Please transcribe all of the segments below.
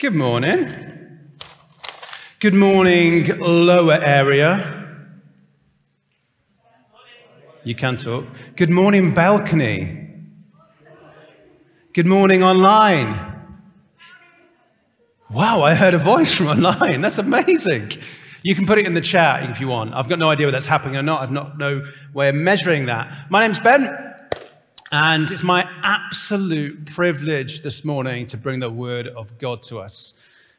Good morning. Good morning, lower area. You can talk. Good morning, balcony. Good morning, online. Wow, I heard a voice from online. That's amazing. You can put it in the chat if you want. I've got no idea whether that's happening or not. I've not no way of measuring that. My name's Ben. And it's my absolute privilege this morning to bring the word of God to us.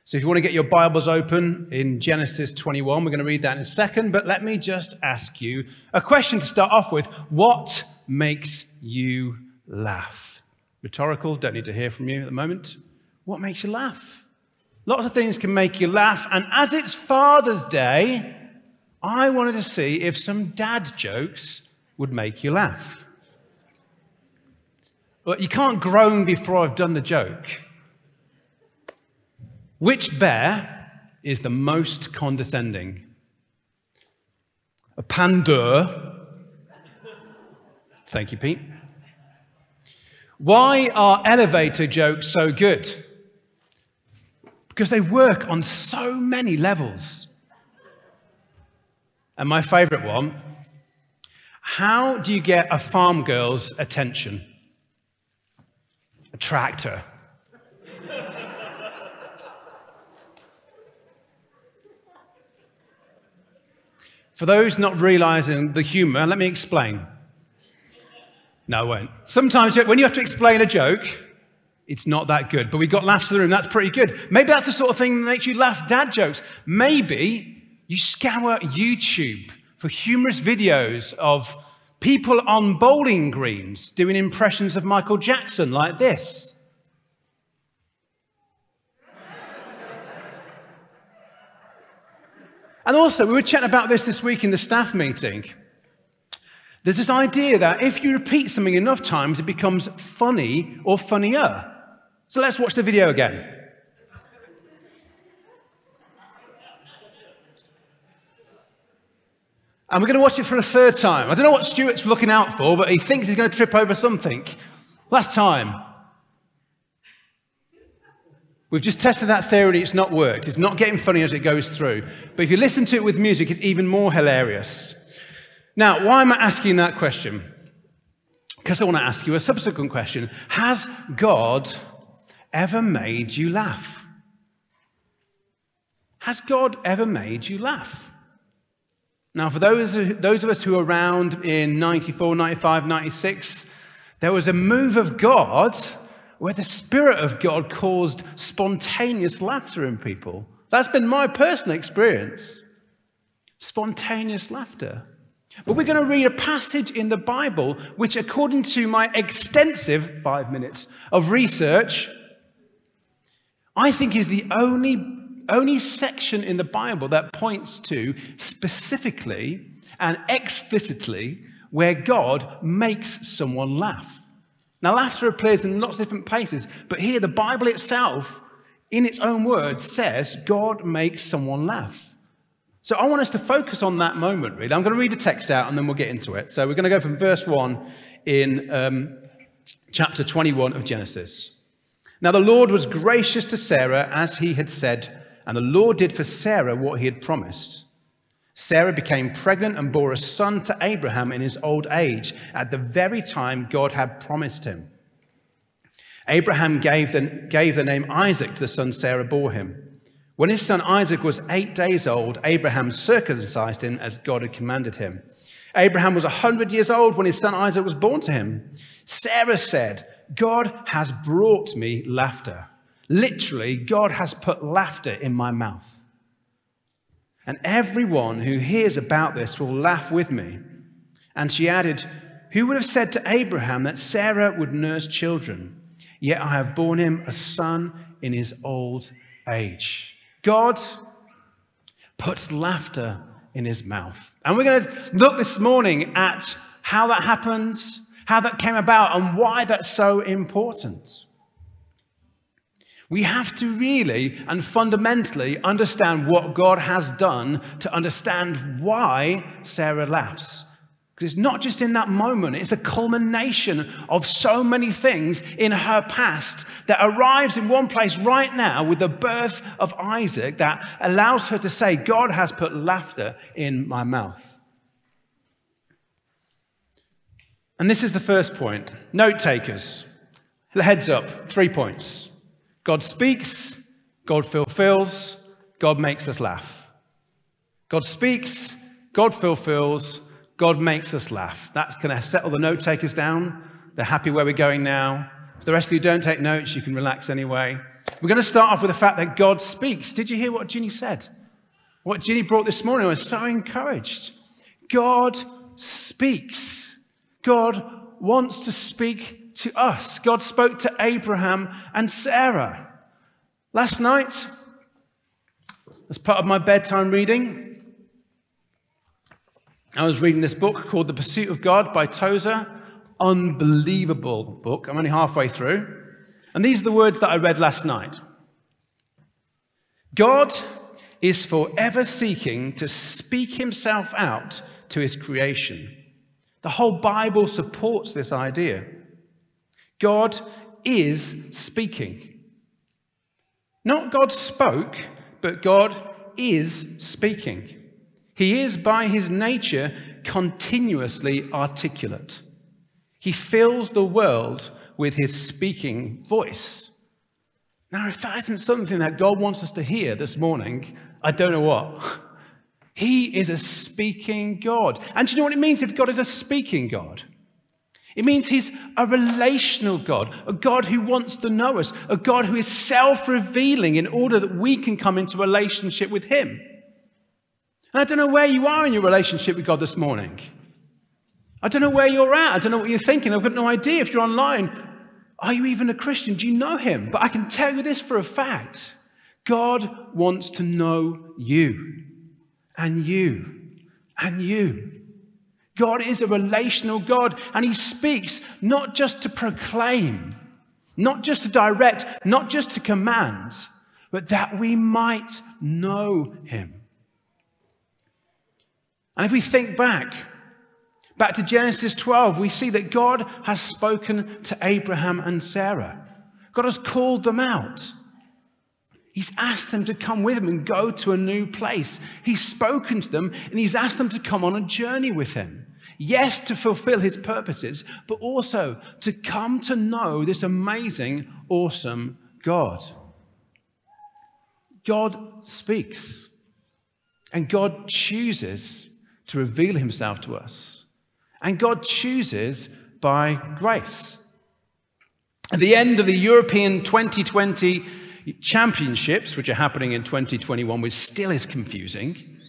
So if you want to get your Bibles open in Genesis 21, we're going to read that in a second. But let me just ask you a question to start off with What makes you laugh? Rhetorical, don't need to hear from you at the moment. What makes you laugh? Lots of things can make you laugh. And as it's Father's Day, I wanted to see if some dad jokes would make you laugh. You can't groan before I've done the joke. Which bear is the most condescending? A pandur. Thank you, Pete. Why are elevator jokes so good? Because they work on so many levels. And my favorite one how do you get a farm girl's attention? Tractor. For those not realizing the humor, let me explain. No, I won't. Sometimes when you have to explain a joke, it's not that good. But we got laughs in the room. That's pretty good. Maybe that's the sort of thing that makes you laugh dad jokes. Maybe you scour YouTube for humorous videos of People on bowling greens doing impressions of Michael Jackson like this. And also, we were chatting about this this week in the staff meeting. There's this idea that if you repeat something enough times, it becomes funny or funnier. So let's watch the video again. And we're going to watch it for a third time. I don't know what Stuart's looking out for, but he thinks he's going to trip over something. Last time. We've just tested that theory, it's not worked. It's not getting funny as it goes through. But if you listen to it with music, it's even more hilarious. Now, why am I asking that question? Because I want to ask you a subsequent question Has God ever made you laugh? Has God ever made you laugh? Now, for those, those of us who were around in 94, 95, 96, there was a move of God where the Spirit of God caused spontaneous laughter in people. That's been my personal experience. Spontaneous laughter. But we're going to read a passage in the Bible which, according to my extensive five minutes of research, I think is the only only section in the Bible that points to specifically and explicitly where God makes someone laugh. Now, laughter appears in lots of different places, but here the Bible itself, in its own words, says God makes someone laugh. So I want us to focus on that moment, really. I'm going to read the text out and then we'll get into it. So we're going to go from verse 1 in um, chapter 21 of Genesis. Now, the Lord was gracious to Sarah as he had said and the Lord did for Sarah what he had promised. Sarah became pregnant and bore a son to Abraham in his old age, at the very time God had promised him. Abraham gave the, gave the name Isaac to the son Sarah bore him. When his son Isaac was eight days old, Abraham circumcised him as God had commanded him. Abraham was a hundred years old when his son Isaac was born to him. Sarah said, God has brought me laughter Literally, God has put laughter in my mouth. And everyone who hears about this will laugh with me. And she added, Who would have said to Abraham that Sarah would nurse children? Yet I have borne him a son in his old age. God puts laughter in his mouth. And we're going to look this morning at how that happens, how that came about, and why that's so important. We have to really and fundamentally understand what God has done to understand why Sarah laughs. Because it's not just in that moment, it's a culmination of so many things in her past that arrives in one place right now with the birth of Isaac that allows her to say, God has put laughter in my mouth. And this is the first point. Note takers, heads up, three points. God speaks, God fulfills, God makes us laugh. God speaks, God fulfills, God makes us laugh. That's going to settle the note takers down. They're happy where we're going now. For the rest of you don't take notes, you can relax anyway. We're going to start off with the fact that God speaks. Did you hear what Ginny said? What Ginny brought this morning I was so encouraged. God speaks. God wants to speak to us. God spoke to Abraham and Sarah. Last night, as part of my bedtime reading, I was reading this book called The Pursuit of God by Tozer. Unbelievable book. I'm only halfway through. And these are the words that I read last night God is forever seeking to speak himself out to his creation. The whole Bible supports this idea. God is speaking. Not God spoke, but God is speaking. He is, by his nature, continuously articulate. He fills the world with his speaking voice. Now, if that isn't something that God wants us to hear this morning, I don't know what. He is a speaking God. And do you know what it means if God is a speaking God? It means he's a relational God, a God who wants to know us, a God who is self revealing in order that we can come into relationship with him. And I don't know where you are in your relationship with God this morning. I don't know where you're at. I don't know what you're thinking. I've got no idea if you're online. Are you even a Christian? Do you know Him? But I can tell you this for a fact God wants to know you, and you, and you. God is a relational God, and He speaks not just to proclaim, not just to direct, not just to command, but that we might know Him. And if we think back, back to Genesis 12, we see that God has spoken to Abraham and Sarah. God has called them out. He's asked them to come with him and go to a new place. He's spoken to them and he's asked them to come on a journey with him. Yes, to fulfill his purposes, but also to come to know this amazing, awesome God. God speaks and God chooses to reveal himself to us. And God chooses by grace. At the end of the European 2020 championships, which are happening in 2021, which still is confusing,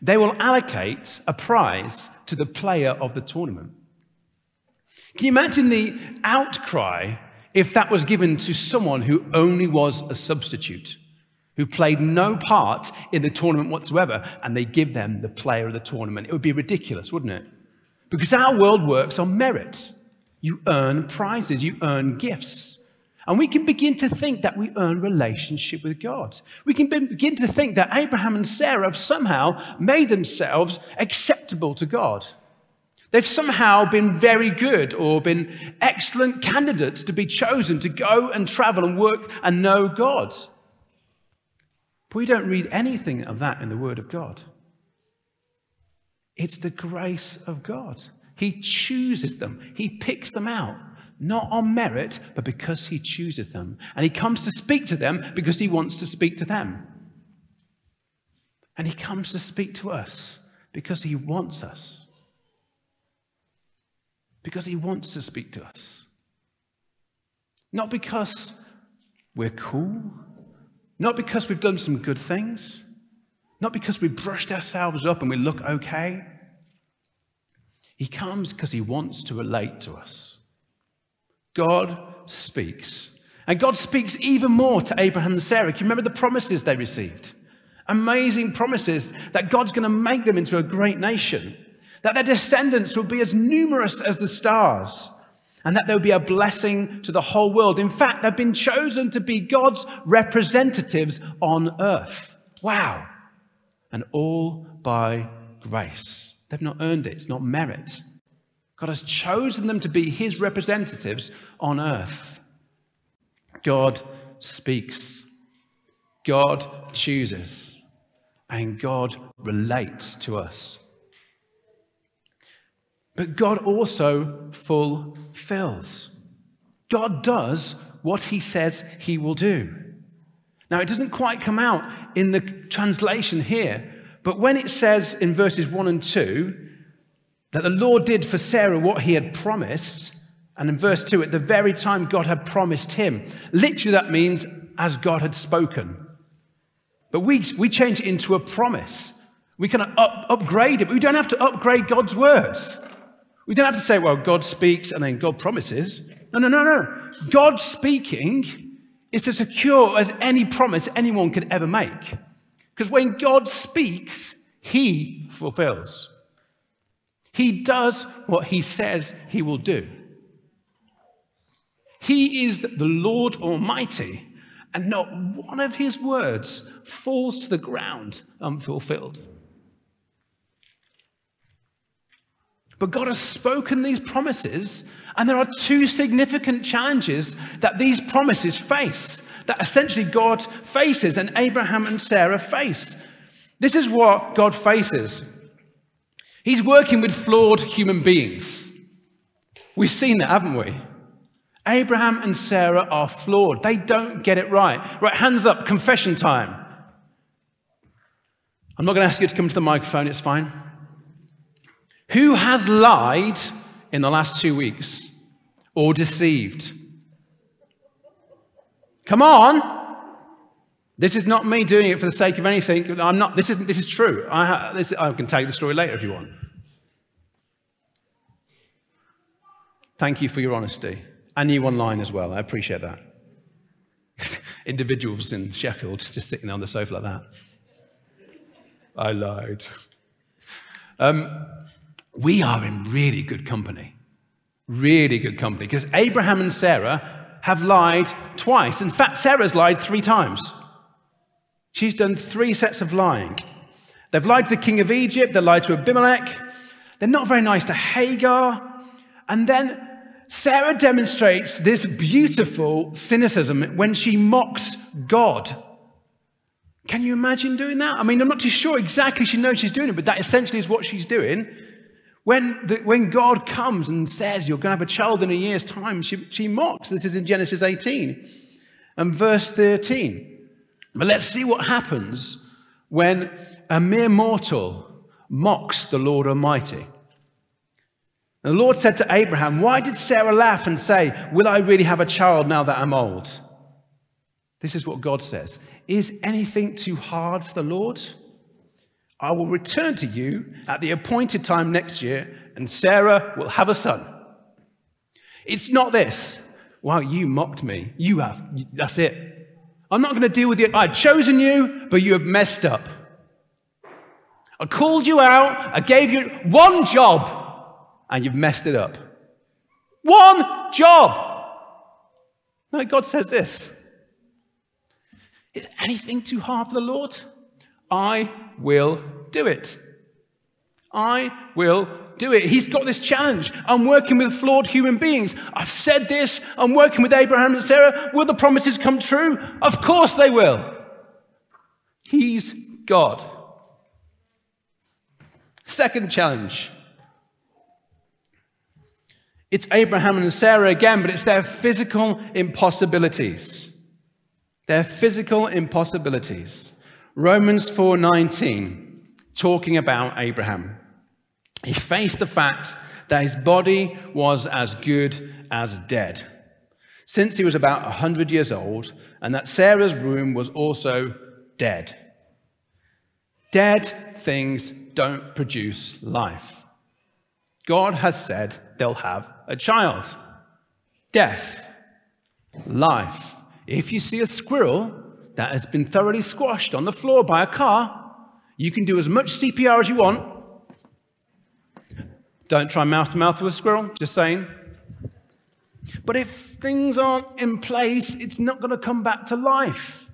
they will allocate a prize to the player of the tournament. Can you imagine the outcry if that was given to someone who only was a substitute? who played no part in the tournament whatsoever, and they give them the player of the tournament. It would be ridiculous, wouldn't it? Because our world works on merit. You earn prizes, you earn gifts. And we can begin to think that we earn relationship with God. We can begin to think that Abraham and Sarah have somehow made themselves acceptable to God. They've somehow been very good or been excellent candidates to be chosen to go and travel and work and know God. But we don't read anything of that in the Word of God. It's the grace of God. He chooses them, He picks them out, not on merit, but because He chooses them. And He comes to speak to them because He wants to speak to them. And He comes to speak to us because He wants us. Because He wants to speak to us. Not because we're cool not because we've done some good things, not because we brushed ourselves up and we look okay. He comes because he wants to relate to us. God speaks. And God speaks even more to Abraham and Sarah. Can you remember the promises they received? Amazing promises that God's going to make them into a great nation, that their descendants will be as numerous as the stars, and that they'll be a blessing to the whole world. In fact, they've been chosen to be God's representatives on earth. Wow. And all by grace. They've not earned it, it's not merit. God has chosen them to be his representatives on earth. God speaks, God chooses, and God relates to us. But God also fulfills. God does what he says he will do. Now, it doesn't quite come out in the translation here, but when it says in verses 1 and 2 that the Lord did for Sarah what he had promised, and in verse 2, at the very time God had promised him, literally that means as God had spoken. But we, we change it into a promise. We can up, upgrade it, but we don't have to upgrade God's words. We don't have to say, well, God speaks and then God promises. No, no, no, no. God speaking is as secure as any promise anyone could ever make. Because when God speaks, he fulfills. He does what he says he will do. He is the Lord Almighty, and not one of his words falls to the ground unfulfilled. But God has spoken these promises, and there are two significant challenges that these promises face that essentially God faces and Abraham and Sarah face. This is what God faces. He's working with flawed human beings. We've seen that, haven't we? Abraham and Sarah are flawed. They don't get it right. Right, hands up, confession time. I'm not going to ask you to come to the microphone, it's fine. Who has lied in the last two weeks or deceived? Come on. This is not me doing it for the sake of anything. I'm not, this, is, this is true. I, this, I can tell you the story later if you want. Thank you for your honesty. And you online as well. I appreciate that. Individuals in Sheffield just sitting on the sofa like that. I lied. Um, we are in really good company. Really good company. Because Abraham and Sarah have lied twice. In fact, Sarah's lied three times. She's done three sets of lying. They've lied to the king of Egypt, they lied to Abimelech, they're not very nice to Hagar. And then Sarah demonstrates this beautiful cynicism when she mocks God. Can you imagine doing that? I mean, I'm not too sure exactly she knows she's doing it, but that essentially is what she's doing. When, the, when God comes and says, You're going to have a child in a year's time, she, she mocks. This is in Genesis 18 and verse 13. But let's see what happens when a mere mortal mocks the Lord Almighty. The Lord said to Abraham, Why did Sarah laugh and say, Will I really have a child now that I'm old? This is what God says Is anything too hard for the Lord? I will return to you at the appointed time next year, and Sarah will have a son. It's not this. Wow, you mocked me. You have. That's it. I'm not going to deal with you. I've chosen you, but you have messed up. I called you out. I gave you one job, and you've messed it up. One job. No, God says this Is anything too hard for the Lord? I will do it. I will do it. He's got this challenge. I'm working with flawed human beings. I've said this. I'm working with Abraham and Sarah. Will the promises come true? Of course they will. He's God. Second challenge. It's Abraham and Sarah again, but it's their physical impossibilities. Their physical impossibilities. Romans 4:19 talking about Abraham. He faced the fact that his body was as good as dead since he was about 100 years old and that Sarah's womb was also dead. Dead things don't produce life. God has said they'll have a child. Death, life. If you see a squirrel that has been thoroughly squashed on the floor by a car, you can do as much CPR as you want. Don't try mouth to mouth with a squirrel, just saying. But if things aren't in place, it's not going to come back to life.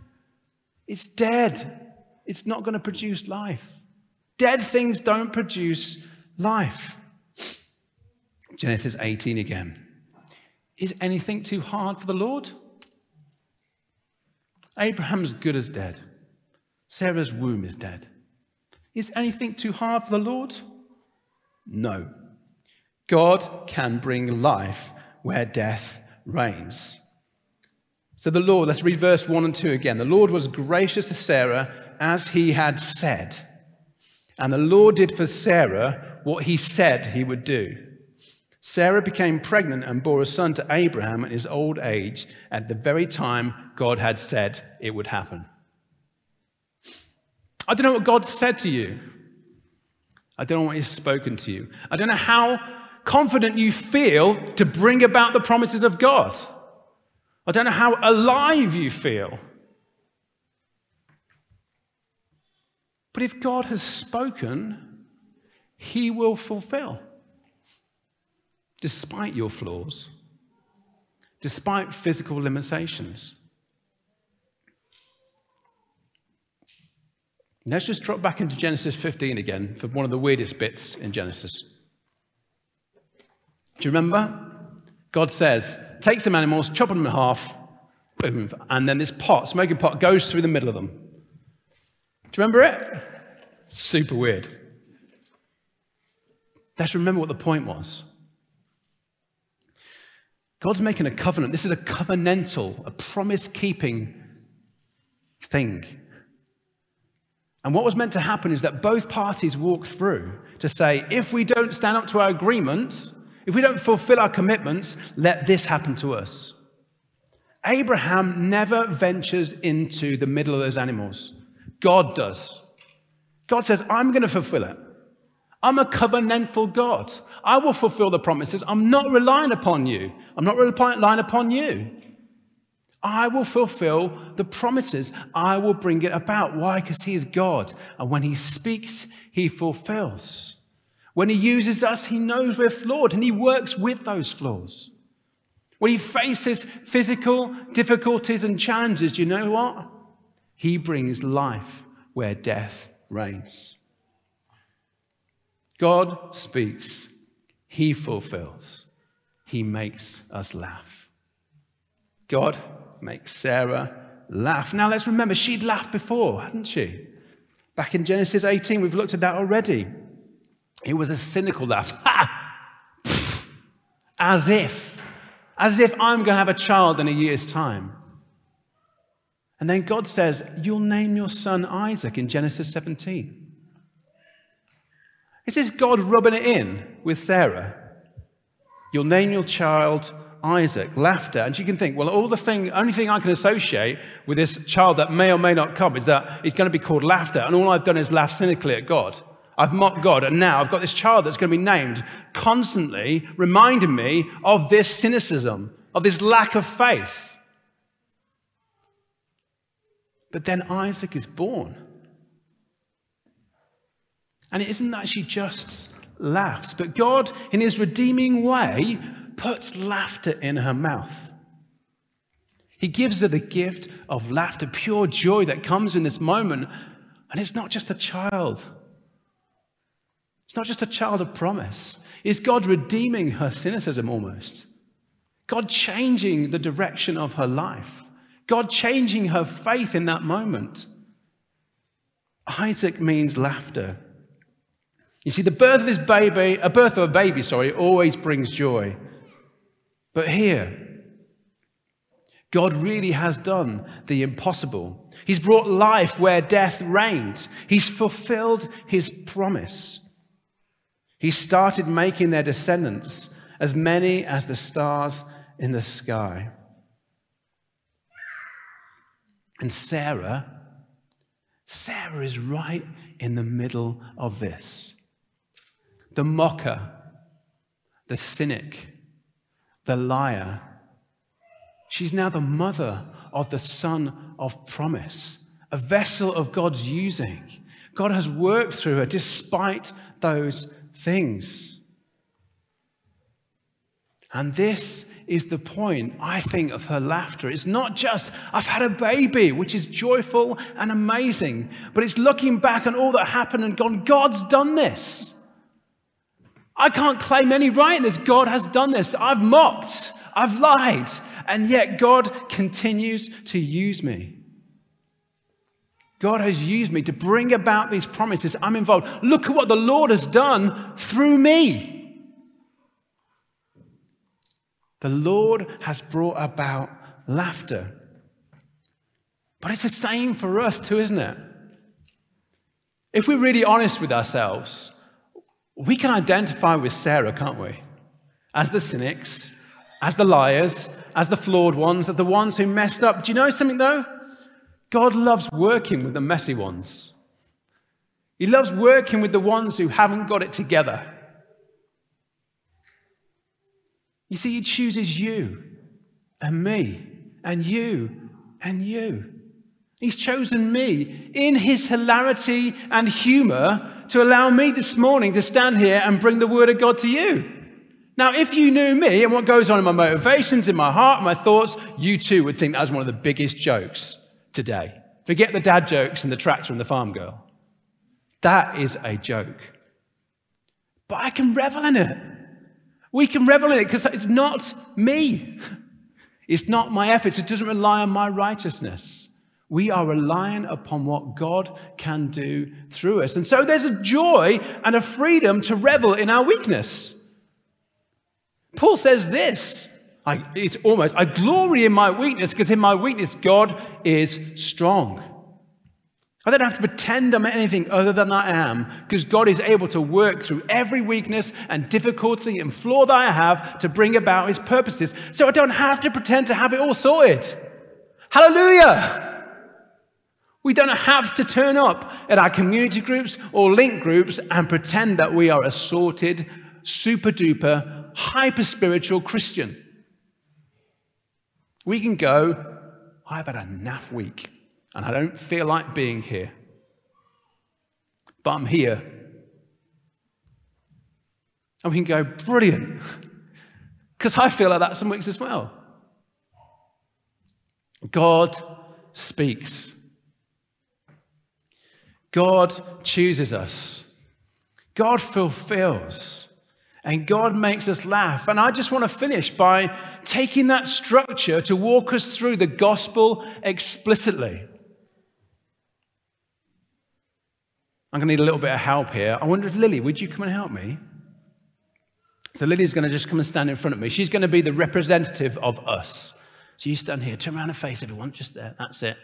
It's dead. It's not going to produce life. Dead things don't produce life. Genesis 18 again. Is anything too hard for the Lord? Abraham's good as dead. Sarah's womb is dead. Is anything too hard for the Lord? No. God can bring life where death reigns. So the Lord, let's read verse 1 and 2 again. The Lord was gracious to Sarah as he had said. And the Lord did for Sarah what he said he would do. Sarah became pregnant and bore a son to Abraham in his old age at the very time God had said it would happen. I don't know what God said to you. I don't know what He's spoken to you. I don't know how confident you feel to bring about the promises of God. I don't know how alive you feel. But if God has spoken, He will fulfill, despite your flaws, despite physical limitations. Let's just drop back into Genesis 15 again for one of the weirdest bits in Genesis. Do you remember? God says, take some animals, chop them in half, boom, and then this pot, smoking pot, goes through the middle of them. Do you remember it? Super weird. Let's remember what the point was. God's making a covenant. This is a covenantal, a promise keeping thing. And what was meant to happen is that both parties walk through to say, if we don't stand up to our agreements, if we don't fulfill our commitments, let this happen to us. Abraham never ventures into the middle of those animals. God does. God says, I'm going to fulfill it. I'm a covenantal God. I will fulfill the promises. I'm not relying upon you. I'm not relying upon you. I will fulfill the promises. I will bring it about. Why? Because He is God. And when He speaks, He fulfills. When He uses us, He knows we're flawed and He works with those flaws. When He faces physical difficulties and challenges, do you know what? He brings life where death reigns. God speaks, He fulfills, He makes us laugh. God makes Sarah laugh. Now let's remember, she'd laughed before, hadn't she? Back in Genesis 18, we've looked at that already. It was a cynical laugh. Ha! As if, as if I'm going to have a child in a year's time. And then God says, You'll name your son Isaac in Genesis 17. Is this God rubbing it in with Sarah? You'll name your child Isaac, laughter. And she can think, well, all the thing, only thing I can associate with this child that may or may not come is that he's going to be called laughter. And all I've done is laugh cynically at God. I've mocked God. And now I've got this child that's going to be named constantly reminding me of this cynicism, of this lack of faith. But then Isaac is born. And it isn't that she just laughs, but God, in his redeeming way, puts laughter in her mouth. He gives her the gift of laughter, pure joy that comes in this moment. And it's not just a child. It's not just a child of promise. Is God redeeming her cynicism almost. God changing the direction of her life. God changing her faith in that moment. Isaac means laughter. You see, the birth of his baby, a birth of a baby, sorry, always brings joy. But here, God really has done the impossible. He's brought life where death reigns. He's fulfilled his promise. He started making their descendants as many as the stars in the sky. And Sarah, Sarah is right in the middle of this. The mocker, the cynic, the liar. She's now the mother of the son of promise, a vessel of God's using. God has worked through her despite those things. And this is the point, I think, of her laughter. It's not just, I've had a baby, which is joyful and amazing, but it's looking back on all that happened and gone, God's done this. I can't claim any right in this. God has done this. I've mocked, I've lied, and yet God continues to use me. God has used me to bring about these promises. I'm involved. Look at what the Lord has done through me. The Lord has brought about laughter. But it's the same for us too, isn't it? If we're really honest with ourselves, we can identify with Sarah, can't we? As the cynics, as the liars, as the flawed ones, as the ones who messed up. Do you know something though? God loves working with the messy ones. He loves working with the ones who haven't got it together. You see, He chooses you and me and you and you. He's chosen me in His hilarity and humor to allow me this morning to stand here and bring the Word of God to you. Now, if you knew me and what goes on in my motivations, in my heart, my thoughts, you too would think that was one of the biggest jokes today. Forget the dad jokes and the tractor and the farm girl. That is a joke. But I can revel in it. We can revel in it because it's not me. It's not my efforts. It doesn't rely on my righteousness. We are relying upon what God can do through us. And so there's a joy and a freedom to revel in our weakness. Paul says this I, it's almost, I glory in my weakness because in my weakness, God is strong. I don't have to pretend I'm anything other than I am because God is able to work through every weakness and difficulty and flaw that I have to bring about his purposes. So I don't have to pretend to have it all sorted. Hallelujah! We don't have to turn up at our community groups or link groups and pretend that we are a sorted, super duper, hyper spiritual Christian. We can go, I've had a naff week and I don't feel like being here. But I'm here. And we can go, brilliant. Because I feel like that some weeks as well. God speaks. God chooses us. God fulfills. And God makes us laugh. And I just want to finish by taking that structure to walk us through the gospel explicitly. I'm going to need a little bit of help here. I wonder if Lily, would you come and help me? So Lily's going to just come and stand in front of me. She's going to be the representative of us. So you stand here, turn around and face everyone, just there. That's it.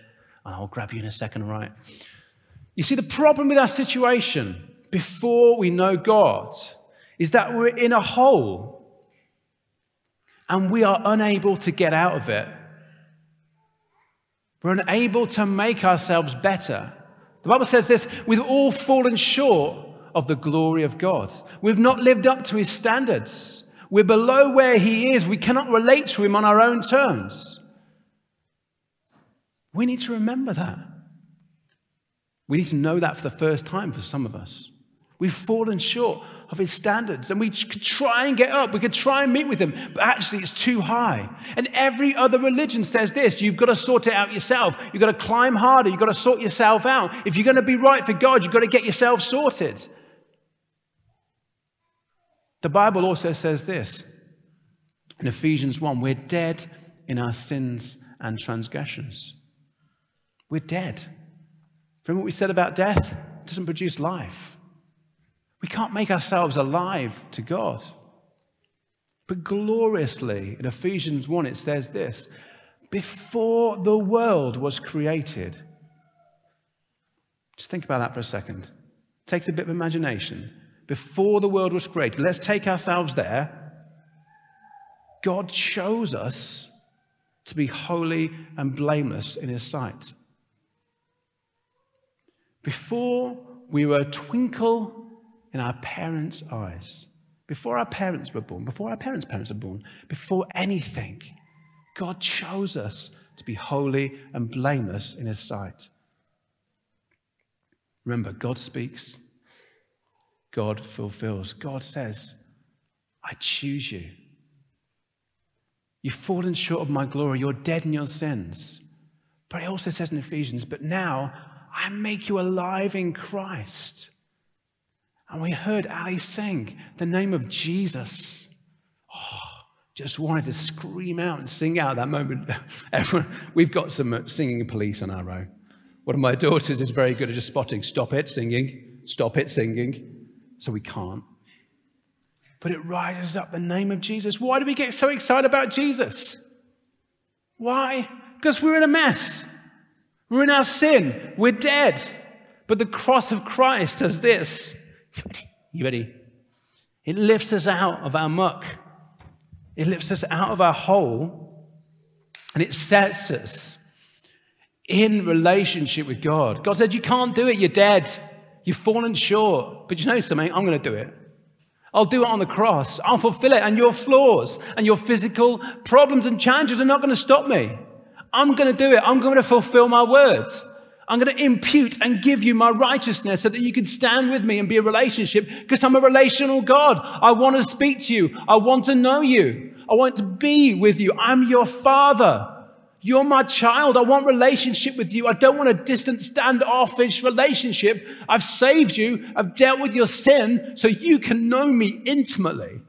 I'll grab you in a second, right? You see, the problem with our situation before we know God is that we're in a hole and we are unable to get out of it. We're unable to make ourselves better. The Bible says this we've all fallen short of the glory of God. We've not lived up to his standards. We're below where he is. We cannot relate to him on our own terms. We need to remember that. We need to know that for the first time for some of us. We've fallen short of his standards. And we could try and get up, we could try and meet with him, but actually it's too high. And every other religion says this you've got to sort it out yourself. You've got to climb harder. You've got to sort yourself out. If you're going to be right for God, you've got to get yourself sorted. The Bible also says this in Ephesians 1 we're dead in our sins and transgressions. We're dead. Remember what we said about death? It doesn't produce life. We can't make ourselves alive to God. But gloriously, in Ephesians 1, it says this before the world was created. Just think about that for a second. It takes a bit of imagination. Before the world was created, let's take ourselves there. God chose us to be holy and blameless in His sight. Before we were a twinkle in our parents' eyes. Before our parents were born, before our parents' parents were born, before anything, God chose us to be holy and blameless in His sight. Remember, God speaks, God fulfills. God says, I choose you. You've fallen short of my glory. You're dead in your sins. But he also says in Ephesians, but now I make you alive in Christ. And we heard Ali sing the name of Jesus. Oh, just wanted to scream out and sing out that moment. Everyone, we've got some uh, singing police on our row. One of my daughters is very good at just spotting, stop it, singing, stop it, singing. So we can't. But it rises up the name of Jesus. Why do we get so excited about Jesus? Why? Because we're in a mess. We're in our sin. We're dead. But the cross of Christ does this. You ready? It lifts us out of our muck. It lifts us out of our hole and it sets us in relationship with God. God said, You can't do it. You're dead. You've fallen short. But you know something? I'm going to do it. I'll do it on the cross. I'll fulfill it. And your flaws and your physical problems and challenges are not going to stop me. I'm going to do it. I'm going to fulfill my words. I'm going to impute and give you my righteousness so that you can stand with me and be a relationship because I'm a relational God. I want to speak to you. I want to know you. I want to be with you. I'm your father. You're my child. I want relationship with you. I don't want a distant, standoffish relationship. I've saved you. I've dealt with your sin so you can know me intimately.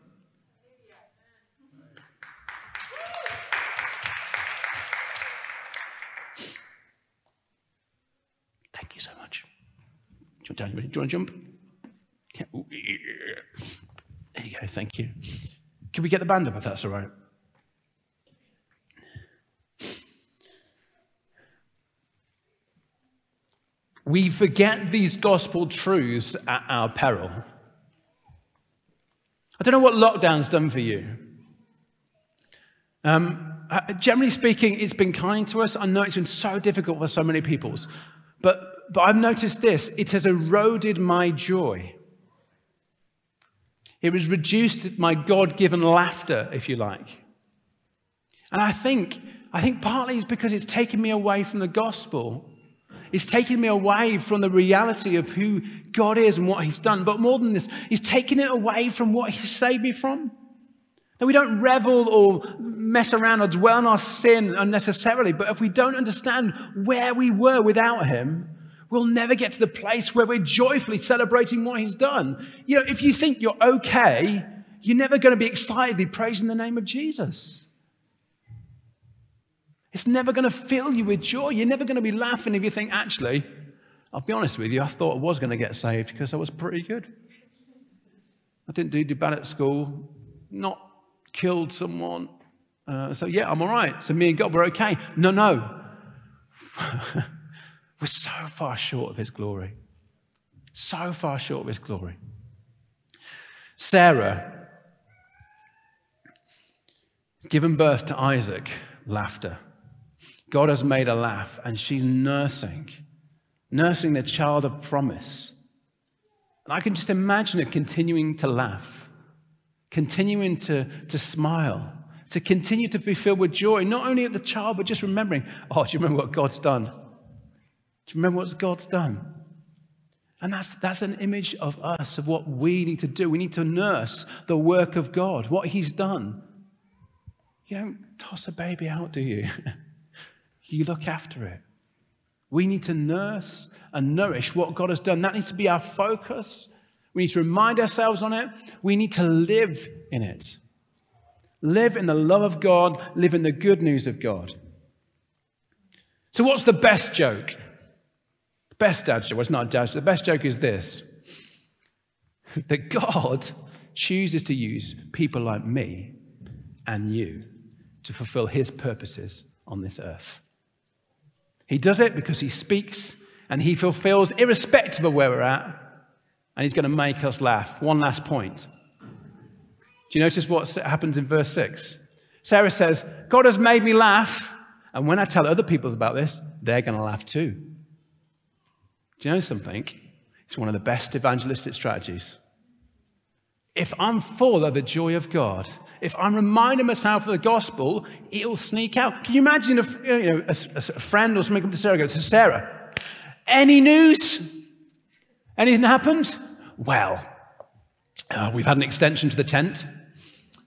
Thank you so much. Do you want to jump? Yeah. There you go. Thank you. Can we get the band up if that's all right? We forget these gospel truths at our peril. I don't know what lockdown's done for you. Um, uh, generally speaking, it's been kind to us. I know it's been so difficult for so many people. But, but I've noticed this it has eroded my joy. It has reduced my God given laughter, if you like. And I think, I think partly it's because it's taken me away from the gospel It's taken me away from the reality of who God is and what He's done. But more than this, He's taken it away from what He saved me from. Now, we don't revel or mess around or dwell on our sin unnecessarily, but if we don't understand where we were without Him, we'll never get to the place where we're joyfully celebrating what He's done. You know, if you think you're okay, you're never going to be excitedly praising the name of Jesus. It's never going to fill you with joy. You're never going to be laughing if you think, actually, I'll be honest with you, I thought I was going to get saved because I was pretty good. I didn't do bad at school, not killed someone. Uh, so, yeah, I'm all right. So, me and God, we're okay. No, no. we're so far short of His glory. So far short of His glory. Sarah, given birth to Isaac, laughter. God has made her laugh, and she's nursing, nursing the child of promise. And I can just imagine her continuing to laugh, continuing to, to smile, to continue to be filled with joy, not only at the child, but just remembering, oh, do you remember what God's done? Do you remember what God's done? And that's, that's an image of us, of what we need to do. We need to nurse the work of God, what He's done. You don't toss a baby out, do you? You look after it. We need to nurse and nourish what God has done. That needs to be our focus. We need to remind ourselves on it. We need to live in it. Live in the love of God, live in the good news of God. So, what's the best joke? The best dad joke, well, it's not a dad joke. The best joke is this that God chooses to use people like me and you to fulfill his purposes on this earth. He does it because he speaks and he fulfills, irrespective of where we're at, and he's going to make us laugh. One last point. Do you notice what happens in verse 6? Sarah says, God has made me laugh, and when I tell other people about this, they're going to laugh too. Do you know something? It's one of the best evangelistic strategies. If I'm full of the joy of God, if I'm reminding myself of the gospel, it'll sneak out. Can you imagine if you know, a, a friend or something come to Sarah and goes, Sarah, any news? Anything happened? Well, uh, we've had an extension to the tent,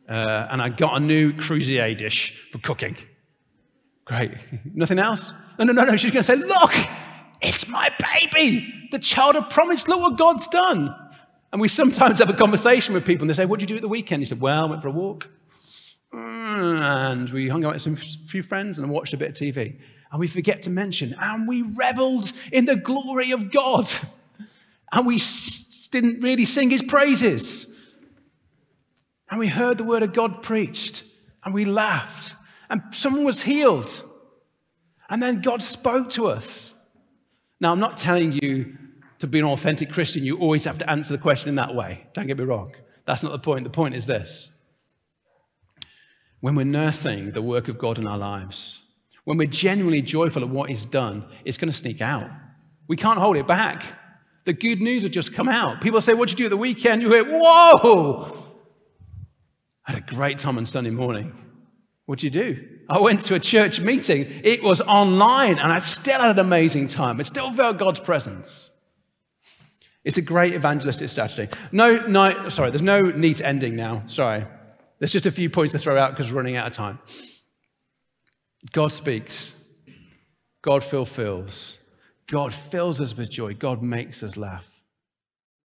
uh, and I got a new Creuset dish for cooking. Great. Nothing else? No, no, no, no. She's going to say, Look, it's my baby, the child of promise. Look what God's done. And we sometimes have a conversation with people and they say, What did you do at the weekend? You said, Well, I went for a walk. And we hung out with some few friends and watched a bit of TV. And we forget to mention, and we reveled in the glory of God. And we didn't really sing his praises. And we heard the word of God preached. And we laughed. And someone was healed. And then God spoke to us. Now, I'm not telling you to be an authentic Christian, you always have to answer the question in that way. Don't get me wrong. That's not the point. The point is this when we're nursing the work of God in our lives, when we're genuinely joyful at what He's done, it's going to sneak out. We can't hold it back. The good news will just come out. People say, What'd you do at the weekend? You hear, Whoa! I had a great time on Sunday morning. What'd you do? I went to a church meeting. It was online, and I still had an amazing time. It still felt God's presence. It's a great evangelistic strategy. No, no, sorry, there's no neat ending now. Sorry. There's just a few points to throw out because we're running out of time. God speaks, God fulfills, God fills us with joy, God makes us laugh.